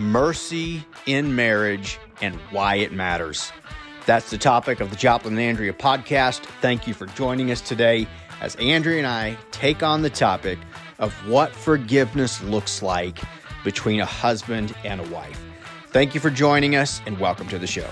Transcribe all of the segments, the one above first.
mercy in marriage and why it matters. That's the topic of the Joplin and Andrea podcast. Thank you for joining us today as Andrea and I take on the topic of what forgiveness looks like between a husband and a wife. Thank you for joining us and welcome to the show.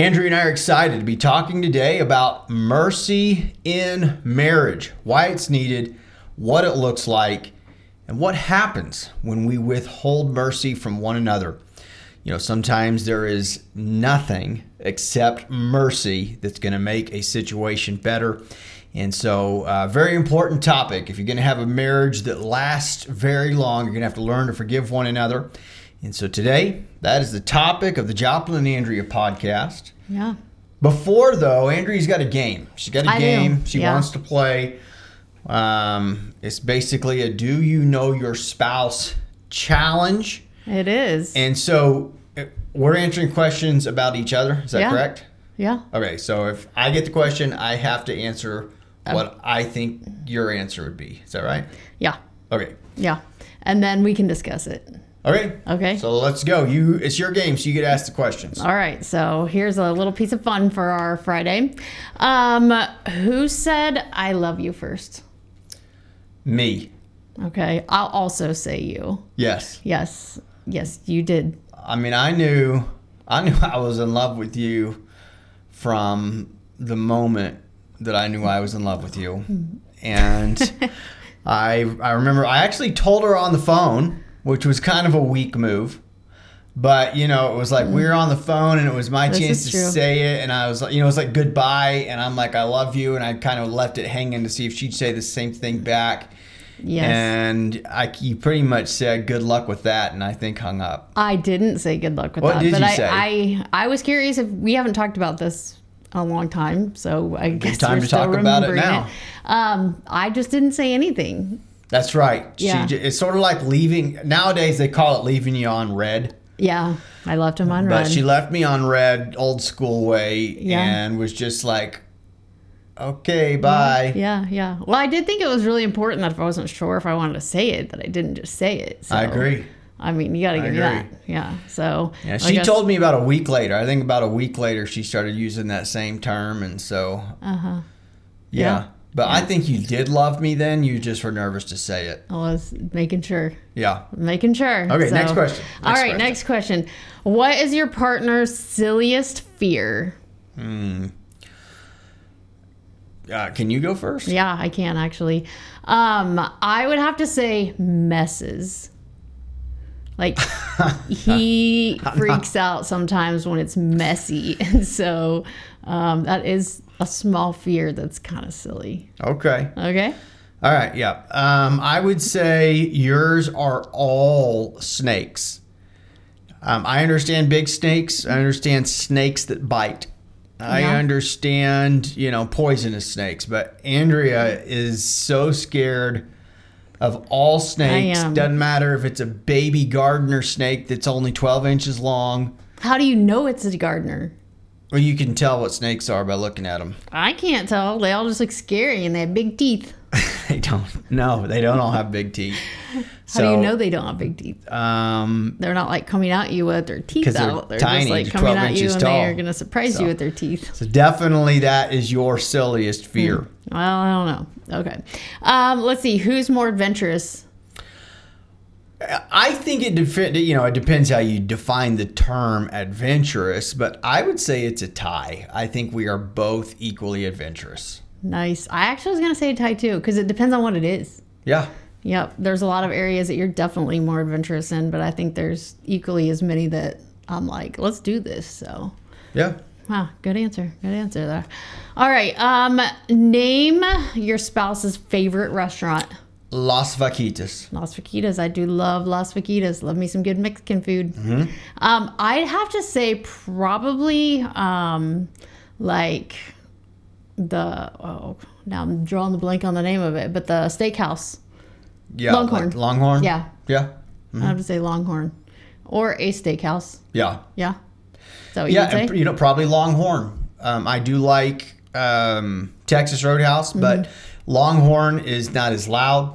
Andrea and I are excited to be talking today about mercy in marriage, why it's needed, what it looks like, and what happens when we withhold mercy from one another. You know, sometimes there is nothing except mercy that's going to make a situation better. And so, uh, very important topic. If you're going to have a marriage that lasts very long, you're going to have to learn to forgive one another. And so today, that is the topic of the Joplin and Andrea podcast. Yeah. Before though, Andrea's got a game. She's got a I do. game she Yeah. wants to play. Um, it's basically a "Do you know your spouse?" challenge, It is. and so uh, we're answering questions about each other. Is that Yeah. correct? yeah. Okay, so if I get the question, I have to answer Oh. what I think your answer would be. Is that right? Yeah. Okay. Yeah. And then we can discuss it. Okay. Okay. So let's go. You, it's your game, so you get asked the questions. All right. So here's a little piece of fun for our Friday. Um, who said I love you first? Me. Okay. I'll also say you. Yes. Yes. Yes, you did. I mean, I knew, I knew I was in love with you from the moment that I knew I was in love with you, and I, I remember I actually told her on the phone, which was kind of a weak move, but you know, it was like we were on the phone and it was my This chance to true. say it, and I was like, you know, it was like goodbye, and I'm like, I love you, and I kind of left it hanging to see if she'd say the same thing back. Yes. And I, you pretty much said good luck with that, and I think hung up. I didn't say good luck with What that. did but you I, say? I I was curious if we haven't talked about this a long time, so I guess time we're to still talk about it remembering now. Um, I just didn't say anything. That's right. Yeah. She, it's sort of like leaving. Nowadays, they call it leaving you on read. Yeah, I left him on But read. But she left me on read, old school way, Yeah. and was just like, okay, bye. Yeah, yeah. Well, I did think it was really important that if I wasn't sure if I wanted to say it, that I didn't just say it. So, I agree. I mean, you got to give me that. Yeah. So. Yeah, she guess- told me about a week later. I think about a week later, she started using that same term, and so, Uh-huh. yeah. Yeah. But I think you did love me then. You just were nervous to say it. I was making sure. Yeah. Making sure. Okay, next question. all Next right, question. next question. What is your partner's silliest fear? Hmm. Uh, can you go first? Yeah, I can actually. Um, I would have to say messes. Like he freaks out sometimes when it's messy, and so um, that is a small fear that's kind of silly. Okay. Okay. All right, yeah. Um, I would say yours are all snakes. Um, I understand big snakes. I understand snakes that bite. I Yeah. understand, you know, poisonous snakes. But Andrea is so scared of all snakes. am. Doesn't matter if it's a baby gardener snake that's only 12 inches long. How do you know it's a gardener? Well, you can tell what snakes are by looking at them. I can't tell. They all just look scary and they have big teeth. they don't. No, they don't all have big teeth. How do you know they don't have big teeth? Um, They're not like coming at you with their teeth 'Cause they're out. They're tiny, just like coming 12 at you and they are going to surprise So- you with their teeth. so definitely that is your silliest fear. Well, I don't know. Okay. Um, let's see. Who's more adventurous? I think it def- you know it depends how you define the term adventurous, but I would say it's a tie. I think we are both equally adventurous. Nice. I actually was going to say tie too because it depends on what it is. Yeah. Yep. There's a lot of areas that you're definitely more adventurous in, but I think there's equally as many that I'm like, let's do this. So, Yeah. wow, good answer. Good answer there. All right. Um, name your spouse's favorite restaurant. Las Vaquitas. Las Vaquitas. I do love Las Vaquitas. Love me some good Mexican food. Um, I'd have to say probably um, like the oh now I'm drawing the blank on the name of it, but the steakhouse. Yeah. Longhorn. like Longhorn. Yeah, Yeah. I have to say Longhorn, or a steakhouse. Yeah. Yeah. What Yeah. you you know, probably Longhorn. Um, I do like um, Texas Roadhouse, but Mm-hmm. Longhorn is not as loud.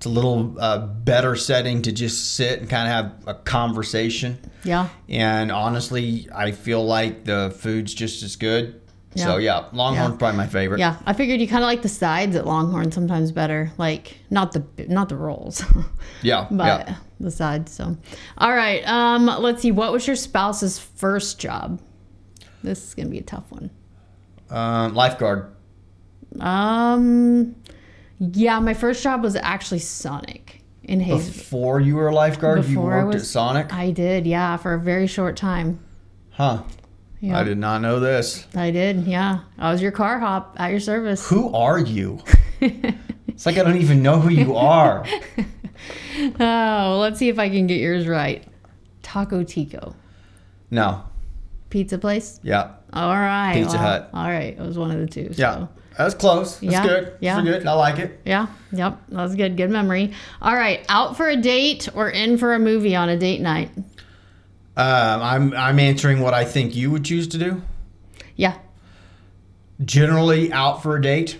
It's a little uh, better setting to just sit and kind of have a conversation. Yeah. And honestly, I feel like the food's just as good. Yeah. So yeah, Longhorn's Yeah. probably my favorite. Yeah, I figured you kind of like the sides at Longhorn sometimes better, like not the not the rolls, Yeah. but yeah. the sides. So, all right, um, let's see. What was your spouse's first job? This is gonna be a tough one. Um, lifeguard. Um, yeah, my first job was actually Sonic in Hays. Before you were a lifeguard, you Before I worked at was- Sonic? I did, yeah, for a very short time. Huh. Yeah, I did not know this. I did, yeah. I was your car hop at your service. Who are you? it's like I don't even know who you are. Oh, let's see if I can get yours right. Taco Tico, No. Pizza place. Yeah. All right. Pizza well, Hut. All right. It was one of the two. Yeah. So. That's close. That's Yeah, good. yeah. That's good. I like it. Yeah. Yep. That was good. Good memory. All right. Out for a date or in for a movie on a date night? Um, I'm I'm answering what I think you would choose to do. Yeah. Generally, out for a date.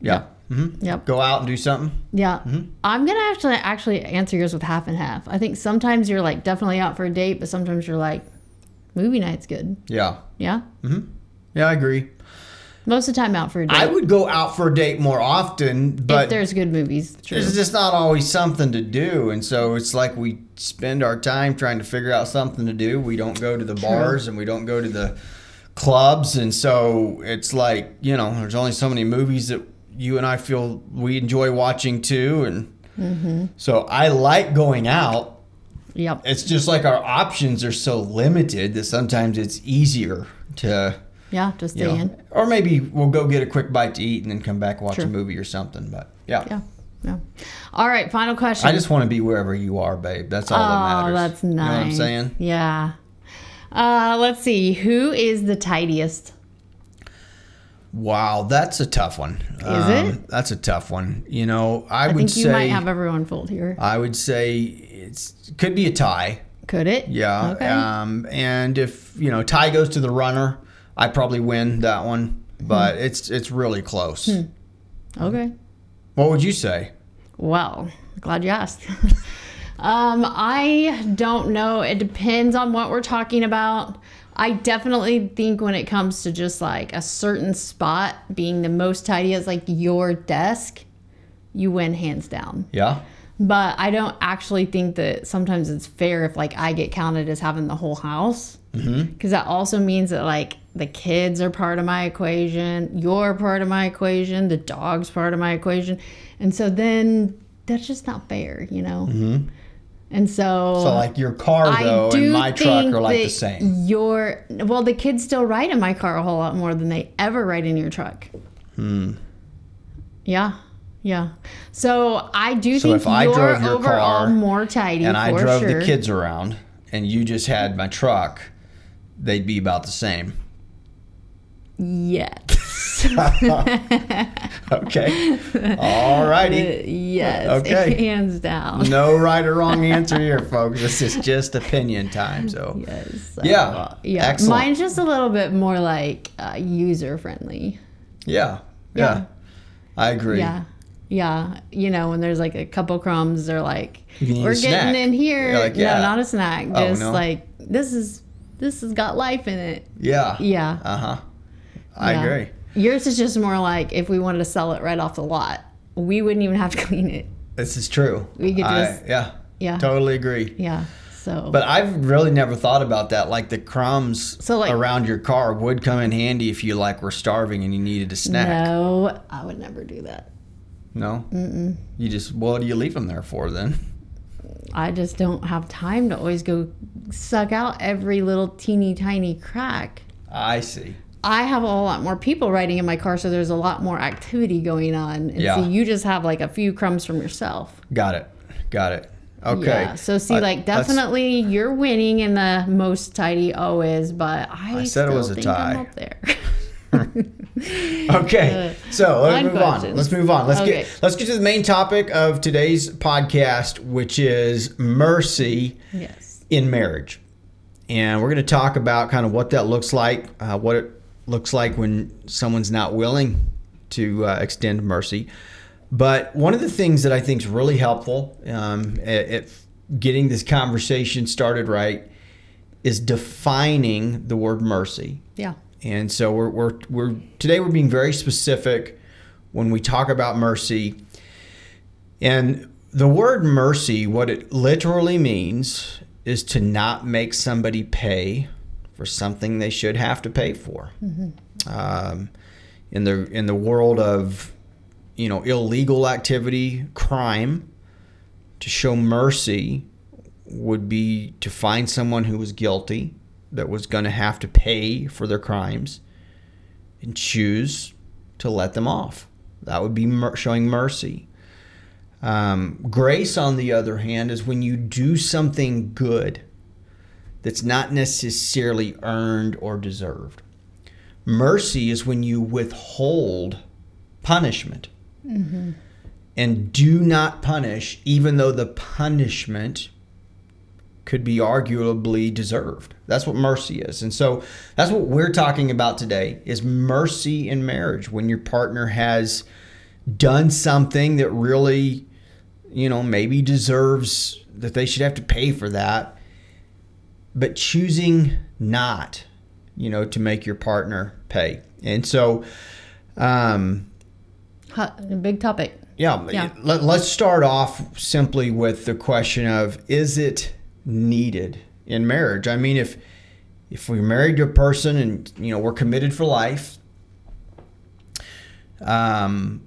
Yeah. hmm Yep. Go out and do something. Yeah. Mm-hmm. I'm gonna actually actually answer yours with half and half. I think sometimes you're like definitely out for a date, but sometimes you're like, movie night's good. Yeah. Yeah. Mm-hmm. Yeah, I agree. Most of the time out for a date. I would go out for a date more often, but if there's good movies. True. There's just not always something to do. And so it's like we spend our time trying to figure out something to do. We don't go to the bars and we don't go to the clubs. And so it's like, you know, there's only so many movies that you and I feel we enjoy watching too. And so I like going out. Yep. It's just like our options are so limited that sometimes it's easier to. Yeah. Just stay You know, in. or maybe we'll go get a quick bite to eat and then come back watch Sure. a movie or something. But yeah. Yeah. Yeah. All right. Final question. I just want to be wherever you are, babe. That's all that Oh, matters. that's nice. You know what I'm saying? Yeah. Uh, let's see. Who is the tidiest? Wow, that's a tough one. Is it? That's a tough one. You know, I, I would think say you might have everyone fooled here. I would say it's could be a tie. Could it? Yeah. Okay. Um, and if you know tie goes to the runner, I probably win that one. But Hmm. it's it's really close. okay. What would you say? Well, glad you asked. um, I don't know. It depends on what we're talking about. I definitely think when it comes to just like a certain spot being the most tidy as like your desk, you win hands down. Yeah. But I don't actually think that sometimes it's fair if like I get counted as having the whole house. Because that also means that like the kids are part of my equation, you're part of my equation, the dog's part of my equation. And so then that's just not fair, you know? And so, So like your car though and my truck are like the same. Your well, the kids still ride in my car a whole lot more than they ever ride in your truck. Hmm. Yeah, yeah. So I do So think if I drove your overall car more tidy And I drove sure. the kids around and you just had my truck, they'd be about the same. Yes. Okay. All righty. yes. Okay. Hands down. No right or wrong answer here, folks. This is just opinion time. So Yes. Yeah, uh, yeah. excellent. Mine's just a little bit more like uh, user friendly. yeah, yeah, Yeah. I agree. Yeah. Yeah. You know, when there's like a couple crumbs, they're like, You can eat we're getting snack." in here. Like, yeah. No, not a snack. Oh, Just no? like, this is, this has got life in it. Yeah. Yeah. Uh huh. I Yeah. agree. Yours is just more like if we wanted to sell it right off the lot, we wouldn't even have to clean it. This is true. We could I- just- yeah, Yeah. totally agree. Yeah. So, But I've really never thought about that. Like the crumbs So, like- around your car would come in handy if you like were starving and you needed a snack. no, I would never do that. No. Mm-mm. You just what do you leave them there for then? I just don't have time to always go suck out every little teeny tiny crack. I see. I have a lot more people riding in my car, so there's a lot more activity going on. And Yeah. so you just have like a few crumbs from yourself. Got it. Got it. Okay. Yeah. So see, Uh, like definitely you're winning in the most tidy always, but I, I said it was a tie. I'm up there. Okay, so let's move on. Let's move on. Let's Okay. get let's get to the main topic of today's podcast, which is mercy Yes. in marriage. And we're going to talk about kind of what that looks like, uh, what it looks like when someone's not willing to uh, extend mercy. But one of the things that I think is really helpful um, at, at getting this conversation started right is defining the word mercy. Yeah. And so we're, we're, we're today we're being very specific when we talk about mercy. And the word mercy, what it literally means is to not make somebody pay for something they should have to pay for. Um, in the in the world of you know illegal activity, crime, to show mercy would be to find someone who was guilty that was going to have to pay for their crimes and choose to let them off. That would be mer- showing mercy. Um, grace, on the other hand, is when you do something good that's not necessarily earned or deserved. Mercy is when you withhold punishment and do not punish, even though the punishment could be arguably deserved. That's what mercy is. And so that's what we're talking about today is mercy in marriage when your partner has done something that really you know maybe deserves that they should have to pay for that but choosing not you know to make your partner pay. And so um Hot, a big topic. yeah, Yeah. Let, let's start off simply with the question of is it needed in marriage? I mean, if if we're married to a person and you know we're committed for life, um,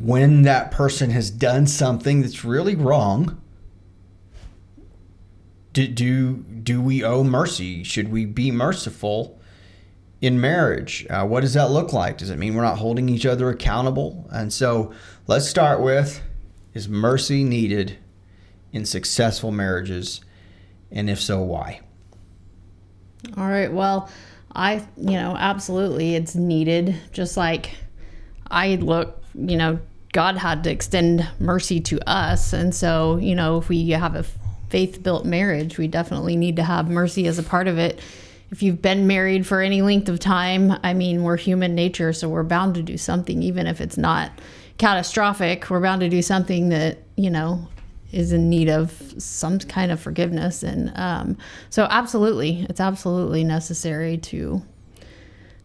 when that person has done something that's really wrong, do do do we owe mercy? Should we be merciful? in marriage. Uh, what does that look like? Does it mean we're not holding each other accountable? And so let's start with is mercy needed in successful marriages? And if so, why? All right. Well, I, you know, absolutely it's needed. Just like I look, you know, God had to extend mercy to us. And so, you know, if we have a faith built marriage, we definitely need to have mercy as a part of it. If you've been married for any length of time, I mean, we're human nature, so we're bound to do something, even if it's not catastrophic. We're bound to do something that, you know, is in need of some kind of forgiveness. And um, so, absolutely, it's absolutely necessary to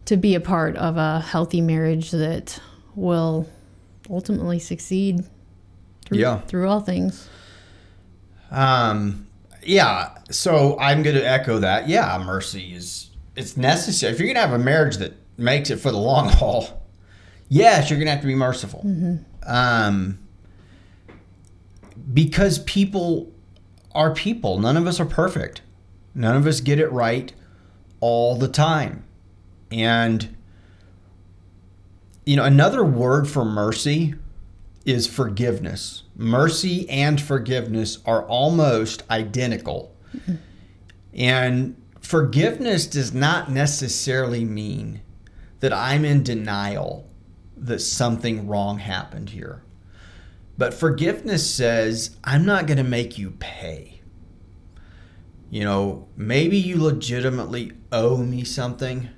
to be a part of a healthy marriage that will ultimately succeed through, Yeah. through all things. Um, yeah. So I'm going to echo that. Yeah, mercy is it's necessary. If you're going to have a marriage that makes it for the long haul, yes, you're going to have to be merciful. Um, because people are people. None of us are perfect. None of us get it right all the time. And you know, another word for mercy is forgiveness. Mercy and forgiveness are almost identical. And forgiveness does not necessarily mean that I'm in denial that something wrong happened here. But forgiveness says, I'm not going to make you pay. You know, maybe you legitimately owe me something.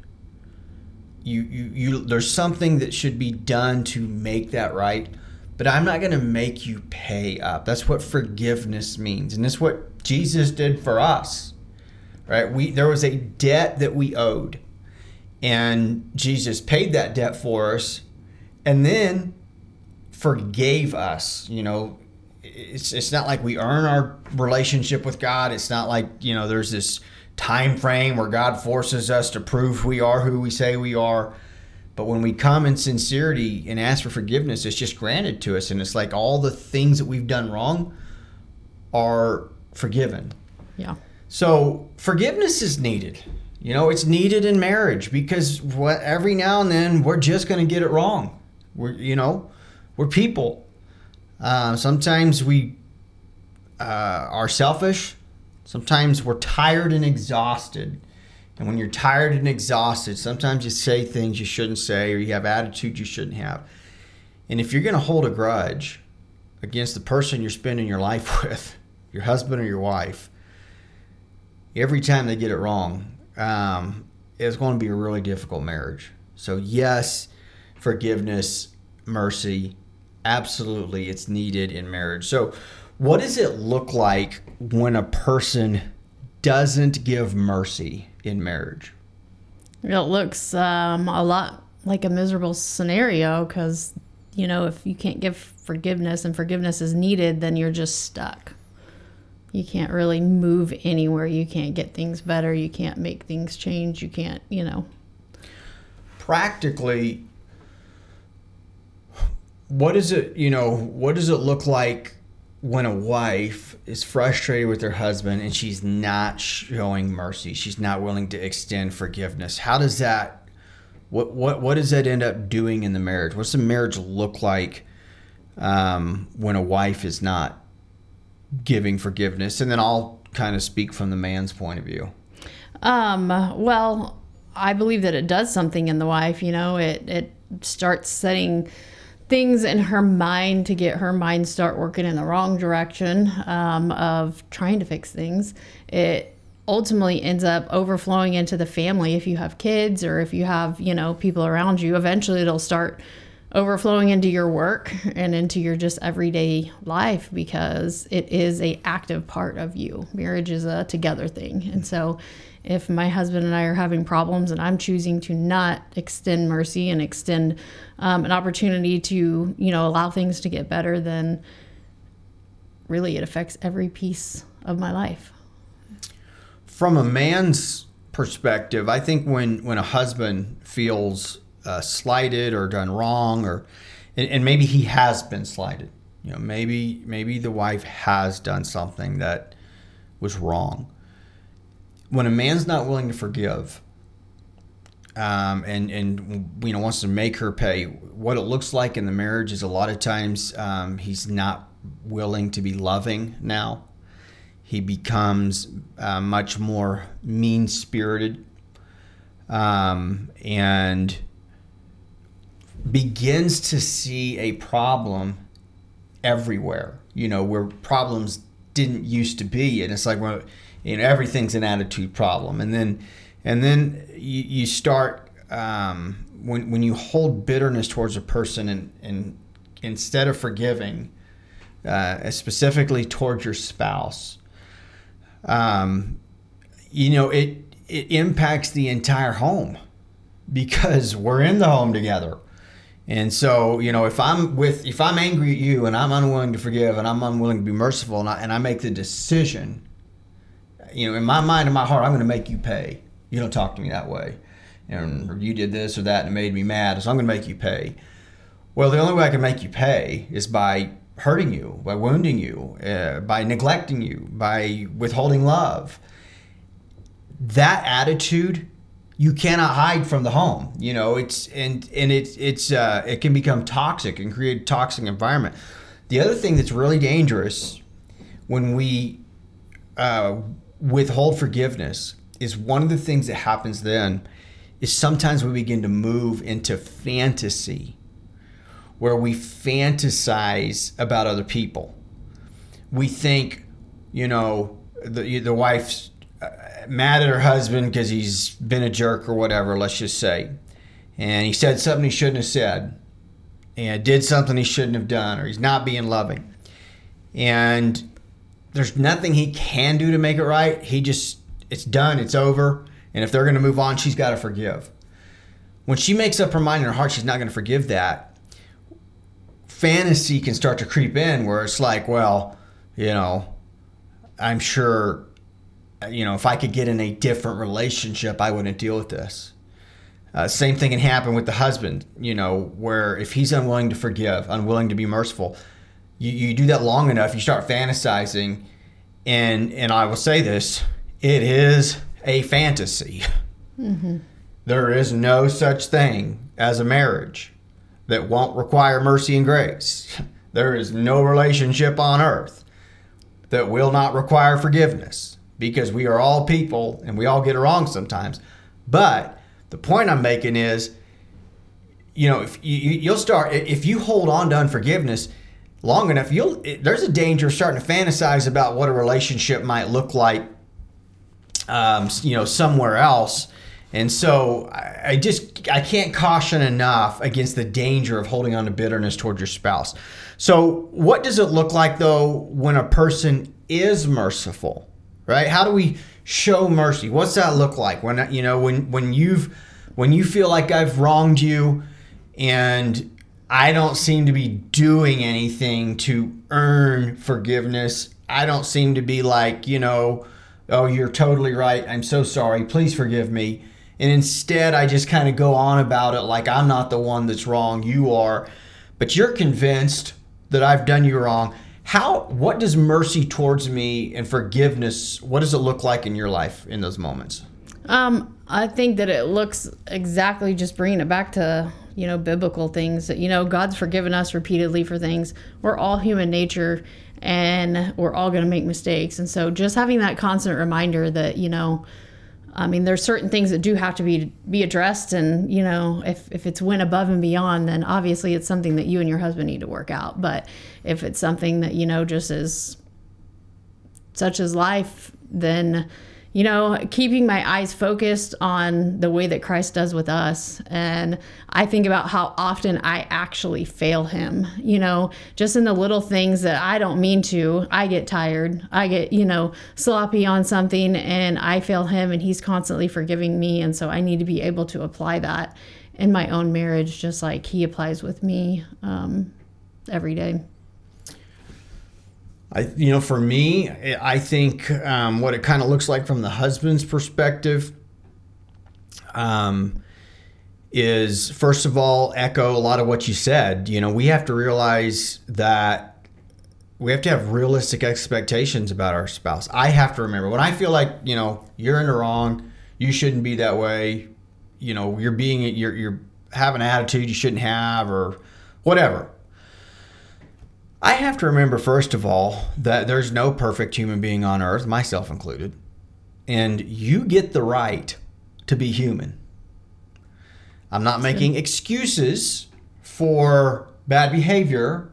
You, you, you, there's something that should be done to make that right, but I'm not going to make you pay up. That's what forgiveness means. And that's what Jesus did for us, right? We, there was a debt that we owed, and Jesus paid that debt for us, and then forgave us. You know, it's it's not like we earn our relationship with God. It's not like you know there's this time frame where God forces us to prove we are who we say we are. But when we come in sincerity and ask for forgiveness, it's just granted to us, and it's like all the things that we've done wrong are forgiven. Yeah. So forgiveness is needed. You know, it's needed in marriage because what every now and then we're just going to get it wrong. We're you know, we're people. Uh, sometimes we uh, are selfish. Sometimes we're tired and exhausted, And when you're tired and exhausted, sometimes you say things you shouldn't say or you have attitudes you shouldn't have. And if you're going to hold a grudge against the person you're spending your life with, your husband or your wife, every time they get it wrong, um, it's going to be a really difficult marriage. So, yes, forgiveness, mercy, absolutely, it's needed in marriage. So, what does it look like when a person doesn't give mercy in marriage? It looks um, a lot like a miserable scenario because, you know, if you can't give forgiveness and forgiveness is needed, then you're just stuck. You can't really move anywhere. You can't get things better. You can't make things change. You can't, you know. Practically, what is it, you know, what does it look like when a wife is frustrated with her husband and she's not showing mercy? She's not willing to extend forgiveness. How does that what what what does that end up doing in the marriage? What's the marriage look like um, when a wife is not giving forgiveness? And then I'll kind of speak from the man's point of view. Um, well, I believe that it does something in the wife. You know, it it starts setting things in her mind to get her mind start working in the wrong direction um, of trying to fix things. It ultimately ends up overflowing into the family. If you have kids or if you have you know people around you eventually it'll start overflowing into your work and into your just everyday life because it is a active part of you. Marriage is a together thing. And so if my husband and i are having problems and i'm choosing to not extend mercy and extend um, an opportunity to you know allow things to get better then really it affects every piece of my life from a man's perspective, I think when when a husband feels uh, slighted or done wrong, or and, and, maybe he has been slighted, you know, maybe maybe the wife has done something that was wrong. When a man's not willing to forgive, um, and and you know wants to make her pay, what it looks like in the marriage is a lot of times um, he's not willing to be loving now he becomes uh, much more mean spirited um, and begins to see a problem everywhere, you know, where problems didn't used to be. And it's like, well, you know, everything's an attitude problem. And then, and then you, you start, um, when, when you hold bitterness towards a person and, and instead of forgiving, uh, specifically towards your spouse, um, you know, it it impacts the entire home because we're in the home together. And so, you know, if I'm with, if I'm angry at you and I'm unwilling to forgive and I'm unwilling to be merciful and I, and I make the decision, you know, in my mind and my heart, I'm going to make you pay. You don't talk to me that way. And you did this or that and it made me mad, so I'm going to make you pay. Well, the only way I can make you pay is by hurting you, by wounding you, uh, by neglecting you, by withholding love. That attitude you cannot hide from the home. You know, it's and and it's it's uh, it can become toxic and create a toxic environment. The other thing that's really dangerous when we uh, withhold forgiveness is one of the things that happens then is sometimes we begin to move into fantasy where we fantasize about other people. We think, you know, the, the wife's uh, mad at her husband because he's been a jerk or whatever, let's just say. And he said something he shouldn't have said, and did something he shouldn't have done, or he's not being loving. And there's nothing he can do to make it right. He just, it's done, it's over. And if they're going to move on, she's got to forgive. When she makes up her mind in her heart, she's not going to forgive that fantasy can start to creep in where it's like, well, you know, I'm sure, you know, if I could get in a different relationship, I wouldn't deal with this. Uh, same thing can happen with the husband, you know, where if he's unwilling to forgive, unwilling to be merciful, you, you do that long enough, you start fantasizing. And, and I will say this it is a fantasy. Mm-hmm. There is no such thing as a marriage that won't require mercy and grace. There is no relationship on earth that will not require forgiveness because we are all people and we all get it wrong sometimes. But the point I'm making is, you know, if you, you'll start if you hold on to unforgiveness long enough, you'll there's a danger of starting to fantasize about what a relationship might look like, um, you know, somewhere else. And so I, I just I can't caution enough against the danger of holding on to bitterness toward your spouse. So what does it look like though when a person is merciful? Right? How do we show mercy? What's that look like when you know when when you've when you feel like I've wronged you and I don't seem to be doing anything to earn forgiveness. I don't seem to be like, you know, oh, you're totally right. I'm so sorry. Please forgive me. And instead, I just kind of go on about it like I'm not the one that's wrong. You are. But you're convinced that I've done you wrong. How, what does mercy towards me and forgiveness, what does it look like in your life in those moments? Um, I think that it looks exactly just bringing it back to you know, biblical things that, you know, God's forgiven us repeatedly for things. We're all human nature and we're all going to make mistakes. And so just having that constant reminder that, you know, I mean, there's certain things that do have to be be addressed, and you know, if if it's went above and beyond, then obviously it's something that you and your husband need to work out. But if it's something that you know just is such as life, then you know, keeping my eyes focused on the way that Christ does with us. And I think about how often I actually fail him, you know, just in the little things that I don't mean to. I get tired, I get, you know, sloppy on something and I fail him and he's constantly forgiving me. And so I need to be able to apply that in my own marriage, just like he applies with me um, every day. I, you know, for me, I think um, what it kind of looks like from the husband's perspective um, is, first of all, echo a lot of what you said. You know, we have to realize that we have to have realistic expectations about our spouse. I have to remember when I feel like, you know, you're in the wrong, you shouldn't be that way. You know, you're being, you're, you're having an attitude you shouldn't have, or whatever I have to remember, first of all, that there's no perfect human being on earth, myself included. And you get the right to be human. I'm not making excuses for bad behavior,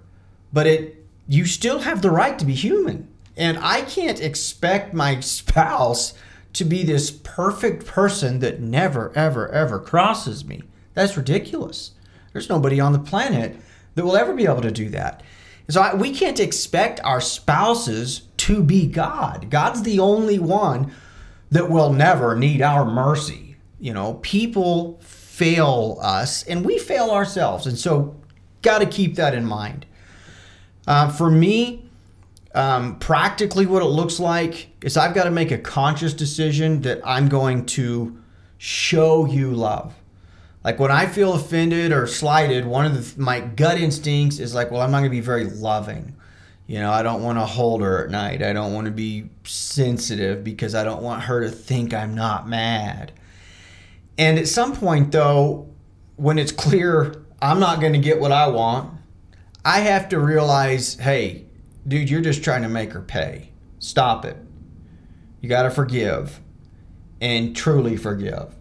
but it you still have the right to be human. And I can't expect my spouse to be this perfect person that never ever ever crosses me. That's ridiculous. There's nobody on the planet that will ever be able to do that. So I, we can't expect our spouses to be God. God's the only one that will never need our mercy. You know, people fail us and we fail ourselves. And so, got to keep that in mind. Uh, for me, um, practically, what it looks like is I've got to make a conscious decision that I'm going to show you love. Like when I feel offended or slighted, one of the, my gut instincts is like, well, I'm not going to be very loving. You know, I don't want to hold her at night. I don't want to be sensitive because I don't want her to think I'm not mad. And at some point, though, when it's clear I'm not going to get what I want, I have to realize hey, dude, you're just trying to make her pay. Stop it. You got to forgive and truly forgive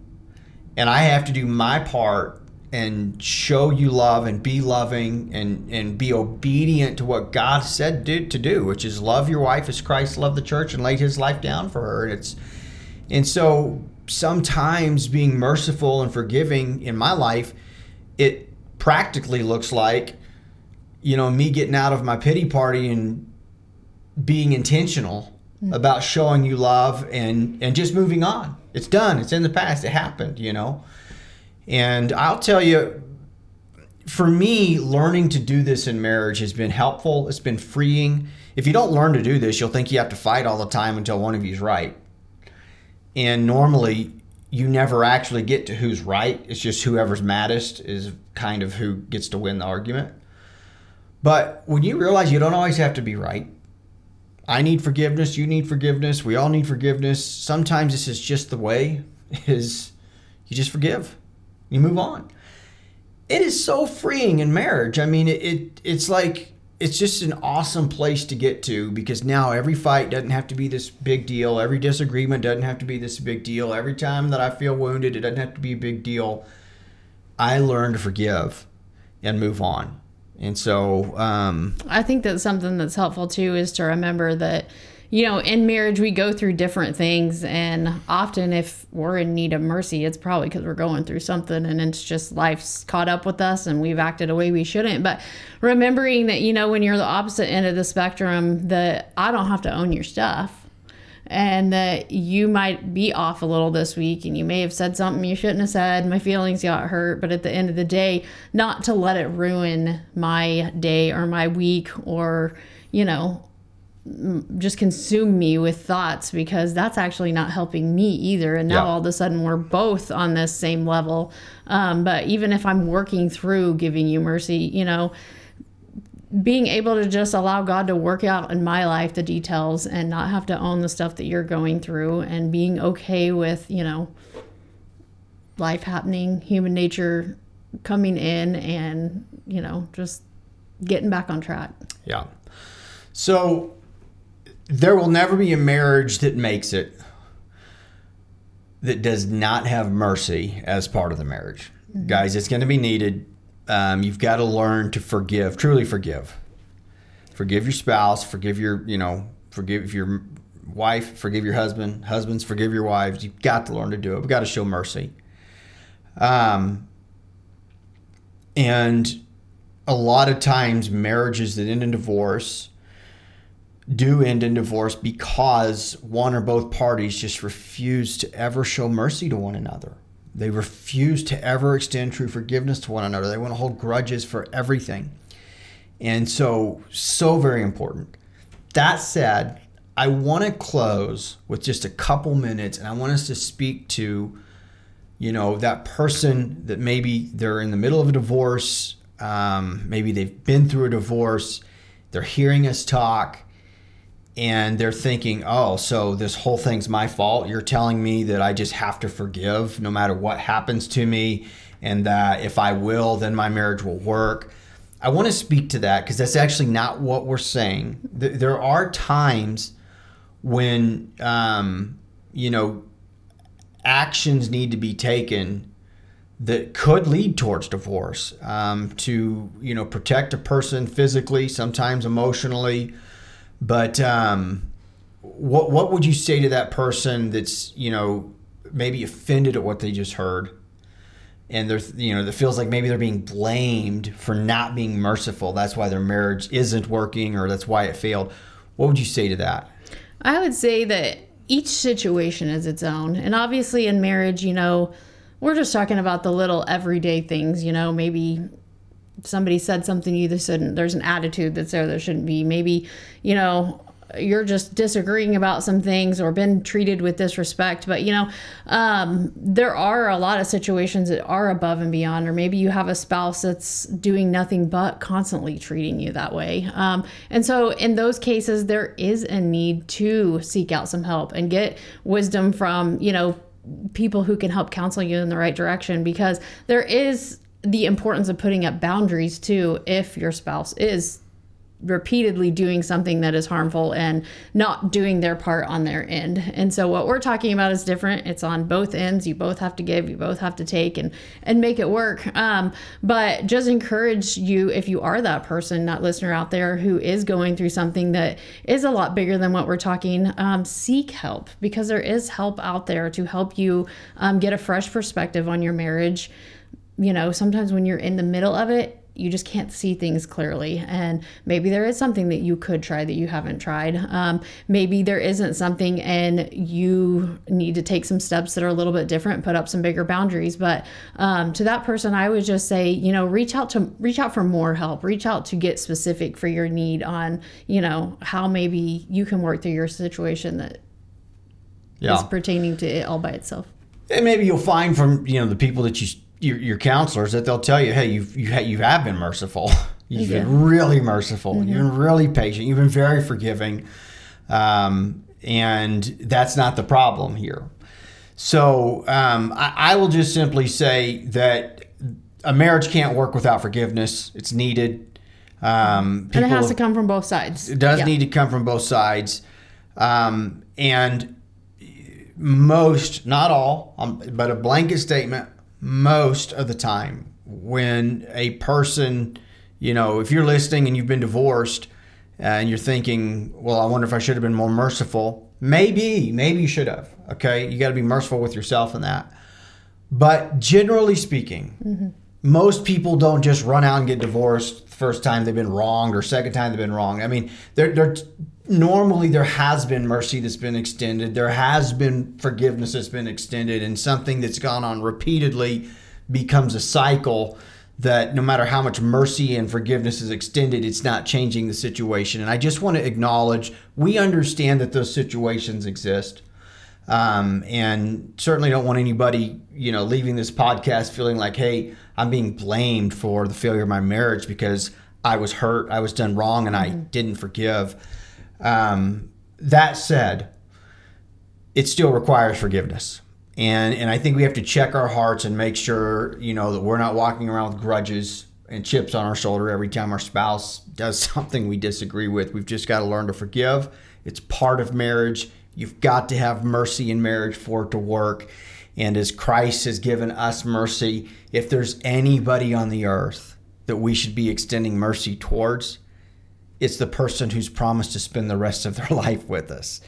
and I have to do my part and show you love and be loving and, and be obedient to what God said to, to do, which is love your wife as Christ loved the church and laid his life down for her. And it's and so sometimes being merciful and forgiving in my life, it practically looks like, you know, me getting out of my pity party and being intentional mm-hmm. about showing you love and and just moving on it's done. It's in the past. It happened, you know. And I'll tell you, for me, learning to do this in marriage has been helpful. It's been freeing. If you don't learn to do this, you'll think you have to fight all the time until one of you's right. And normally, you never actually get to who's right. It's just whoever's maddest is kind of who gets to win the argument. But when you realize you don't always have to be right, I need forgiveness, you need forgiveness, we all need forgiveness. Sometimes this is just the way is you just forgive. You move on. It is so freeing in marriage. I mean, it, it it's like it's just an awesome place to get to because now every fight doesn't have to be this big deal. Every disagreement doesn't have to be this big deal. Every time that I feel wounded, it doesn't have to be a big deal. I learn to forgive and move on. And so, um, I think that something that's helpful too is to remember that, you know, in marriage we go through different things, and often if we're in need of mercy, it's probably because we're going through something, and it's just life's caught up with us, and we've acted a way we shouldn't. But remembering that, you know, when you're the opposite end of the spectrum, that I don't have to own your stuff and that you might be off a little this week and you may have said something you shouldn't have said. My feelings got hurt, but at the end of the day, not to let it ruin my day or my week or, you know, just consume me with thoughts because that's actually not helping me either. And now Yeah. all of a sudden we're both on this same level. Um, but even if I'm working through giving you mercy, you know, being able to just allow God to work out in my life the details and not have to own the stuff that you're going through and being okay with, you know, life happening, human nature coming in and, you know, just getting back on track. yeah. So there will never be a marriage that makes it that does not have mercy as part of the marriage. Mm-hmm. Guys, it's going to be needed. Um, you've got to learn to forgive, truly forgive. Forgive your spouse, forgive your, you know, forgive your wife, forgive your husband, husbands, forgive your wives. You've got to learn to do it. We've got to show mercy. Um, and a lot of times, marriages that end in divorce do end in divorce because one or both parties just refuse to ever show mercy to one another. They refuse to ever extend true forgiveness to one another. They want to hold grudges for everything. And so, so very important. That said, I want to close with just a couple minutes and I want us to speak to, you know, that person that maybe they're in the middle of a divorce, um, maybe they've been through a divorce, they're hearing us talk, and they're thinking, oh, so this whole thing's my fault. You're telling me that I just have to forgive no matter what happens to me, and that if I will, then my marriage will work. I want to speak to that because that's actually not what we're saying. Th- There are times when, um, you know, actions need to be taken that could lead towards divorce um, to you know protect a person physically sometimes emotionally but um, what what would you say to that person that's you know maybe offended at what they just heard? And they're you know that feels like maybe they're being blamed for not being merciful. That's why their marriage isn't working or that's why it failed. What would you say to that? I would say that each situation is its own. And obviously, in marriage, you know, we're just talking about the little everyday things, you know, maybe somebody said something you that shouldn't, there's an attitude that's there that shouldn't be. Maybe, you know, you're just disagreeing about some things or been treated with disrespect. But, you know, um, there are a lot of situations that are above and beyond, or maybe you have a spouse that's doing nothing but constantly treating you that way. Um, and so, in those cases, there is a need to seek out some help and get wisdom from, you know, people who can help counsel you in the right direction because there is the importance of putting up boundaries too if your spouse is repeatedly doing something that is harmful and not doing their part on their end. And so what we're talking about is different. It's on both ends. You both have to give, you both have to take and and make it work. Um, but just encourage you if you are that person, that listener out there who is going through something that is a lot bigger than what we're talking, um, seek help because there is help out there to help you um, get a fresh perspective on your marriage you know, sometimes when you're in the middle of it, you just can't see things clearly. And maybe there is something that you could try that you haven't tried. Um, maybe there isn't something and you need to take some steps that are a little bit different, put up some bigger boundaries. But um, to that person, I would just say, you know, reach out to reach out for more help, reach out to get specific for your need on, you know, how maybe you can work through your situation that is yeah pertaining to it all by itself. And maybe you'll find from you know the people that you your, your counselors that they'll tell you, hey, you've you, ha- you have been merciful. You've Yeah. been really merciful. You've been really patient. You've been very forgiving, um, and that's not the problem here. So um, I, I will just simply say that a marriage can't work without forgiveness. It's needed. Um, and it has to come from both sides. it does Yeah. need to come from both sides. Um, and most, not all, um, but a blanket statement, most of the time, when a person, you know, if you're listening and you've been divorced and you're thinking, well, I wonder if I should have been more merciful. Maybe, maybe you should have. Okay. You got to be merciful with yourself in that. But generally speaking, mm-hmm. most people don't just run out and get divorced the first time they've been wronged or second time they've been wronged. I mean, there, there normally there has been mercy that's been extended. There has been forgiveness that's been extended, and something that's gone on repeatedly becomes a cycle that no matter how much mercy and forgiveness is extended, it's not changing the situation. And I just want to acknowledge we understand that those situations exist um, and certainly don't want anybody you know leaving this podcast feeling like hey i'm being blamed for the failure of my marriage because i was hurt i was done wrong and i didn't forgive um, that said it still requires forgiveness. And and i think we have to check our hearts and make sure you know that we're not walking around with grudges and chips on our shoulder every time our spouse does something we disagree with. We've just got to learn to forgive. It's part of marriage. You've got to have mercy in marriage for it to work. And as christ has given us mercy if there's anybody on the earth that we should be extending mercy towards it's the person who's promised to spend the rest of their life with us.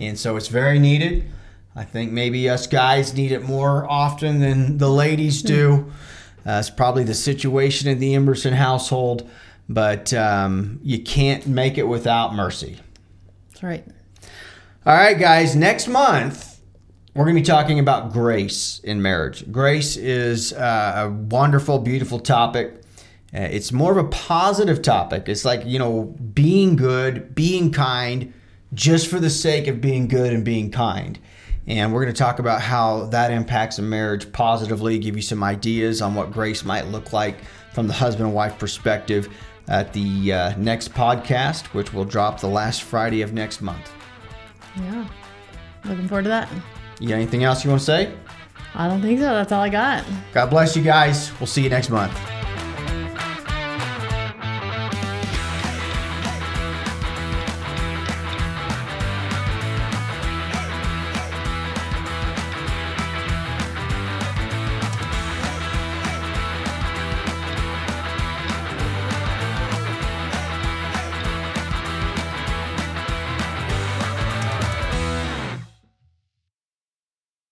And so it's very needed. I think maybe us guys need it more often than the ladies do. Uh, it's probably the situation in the Emerson household, but um, you can't make it without mercy. That's right. All right, guys, next month we're going to be talking about grace in marriage. Grace is uh, a wonderful, beautiful topic. Uh, it's more of a positive topic. It's like, you know, being good, being kind, just for the sake of being good and being kind. And we're going to talk about how that impacts a marriage positively, give you some ideas on what grace might look like from the husband and wife perspective at the uh, next podcast, which will drop the last Friday of next month. Yeah. Looking forward to that. You got anything else you want to say? I don't think so. That's all I got. God bless you guys. We'll see you next month.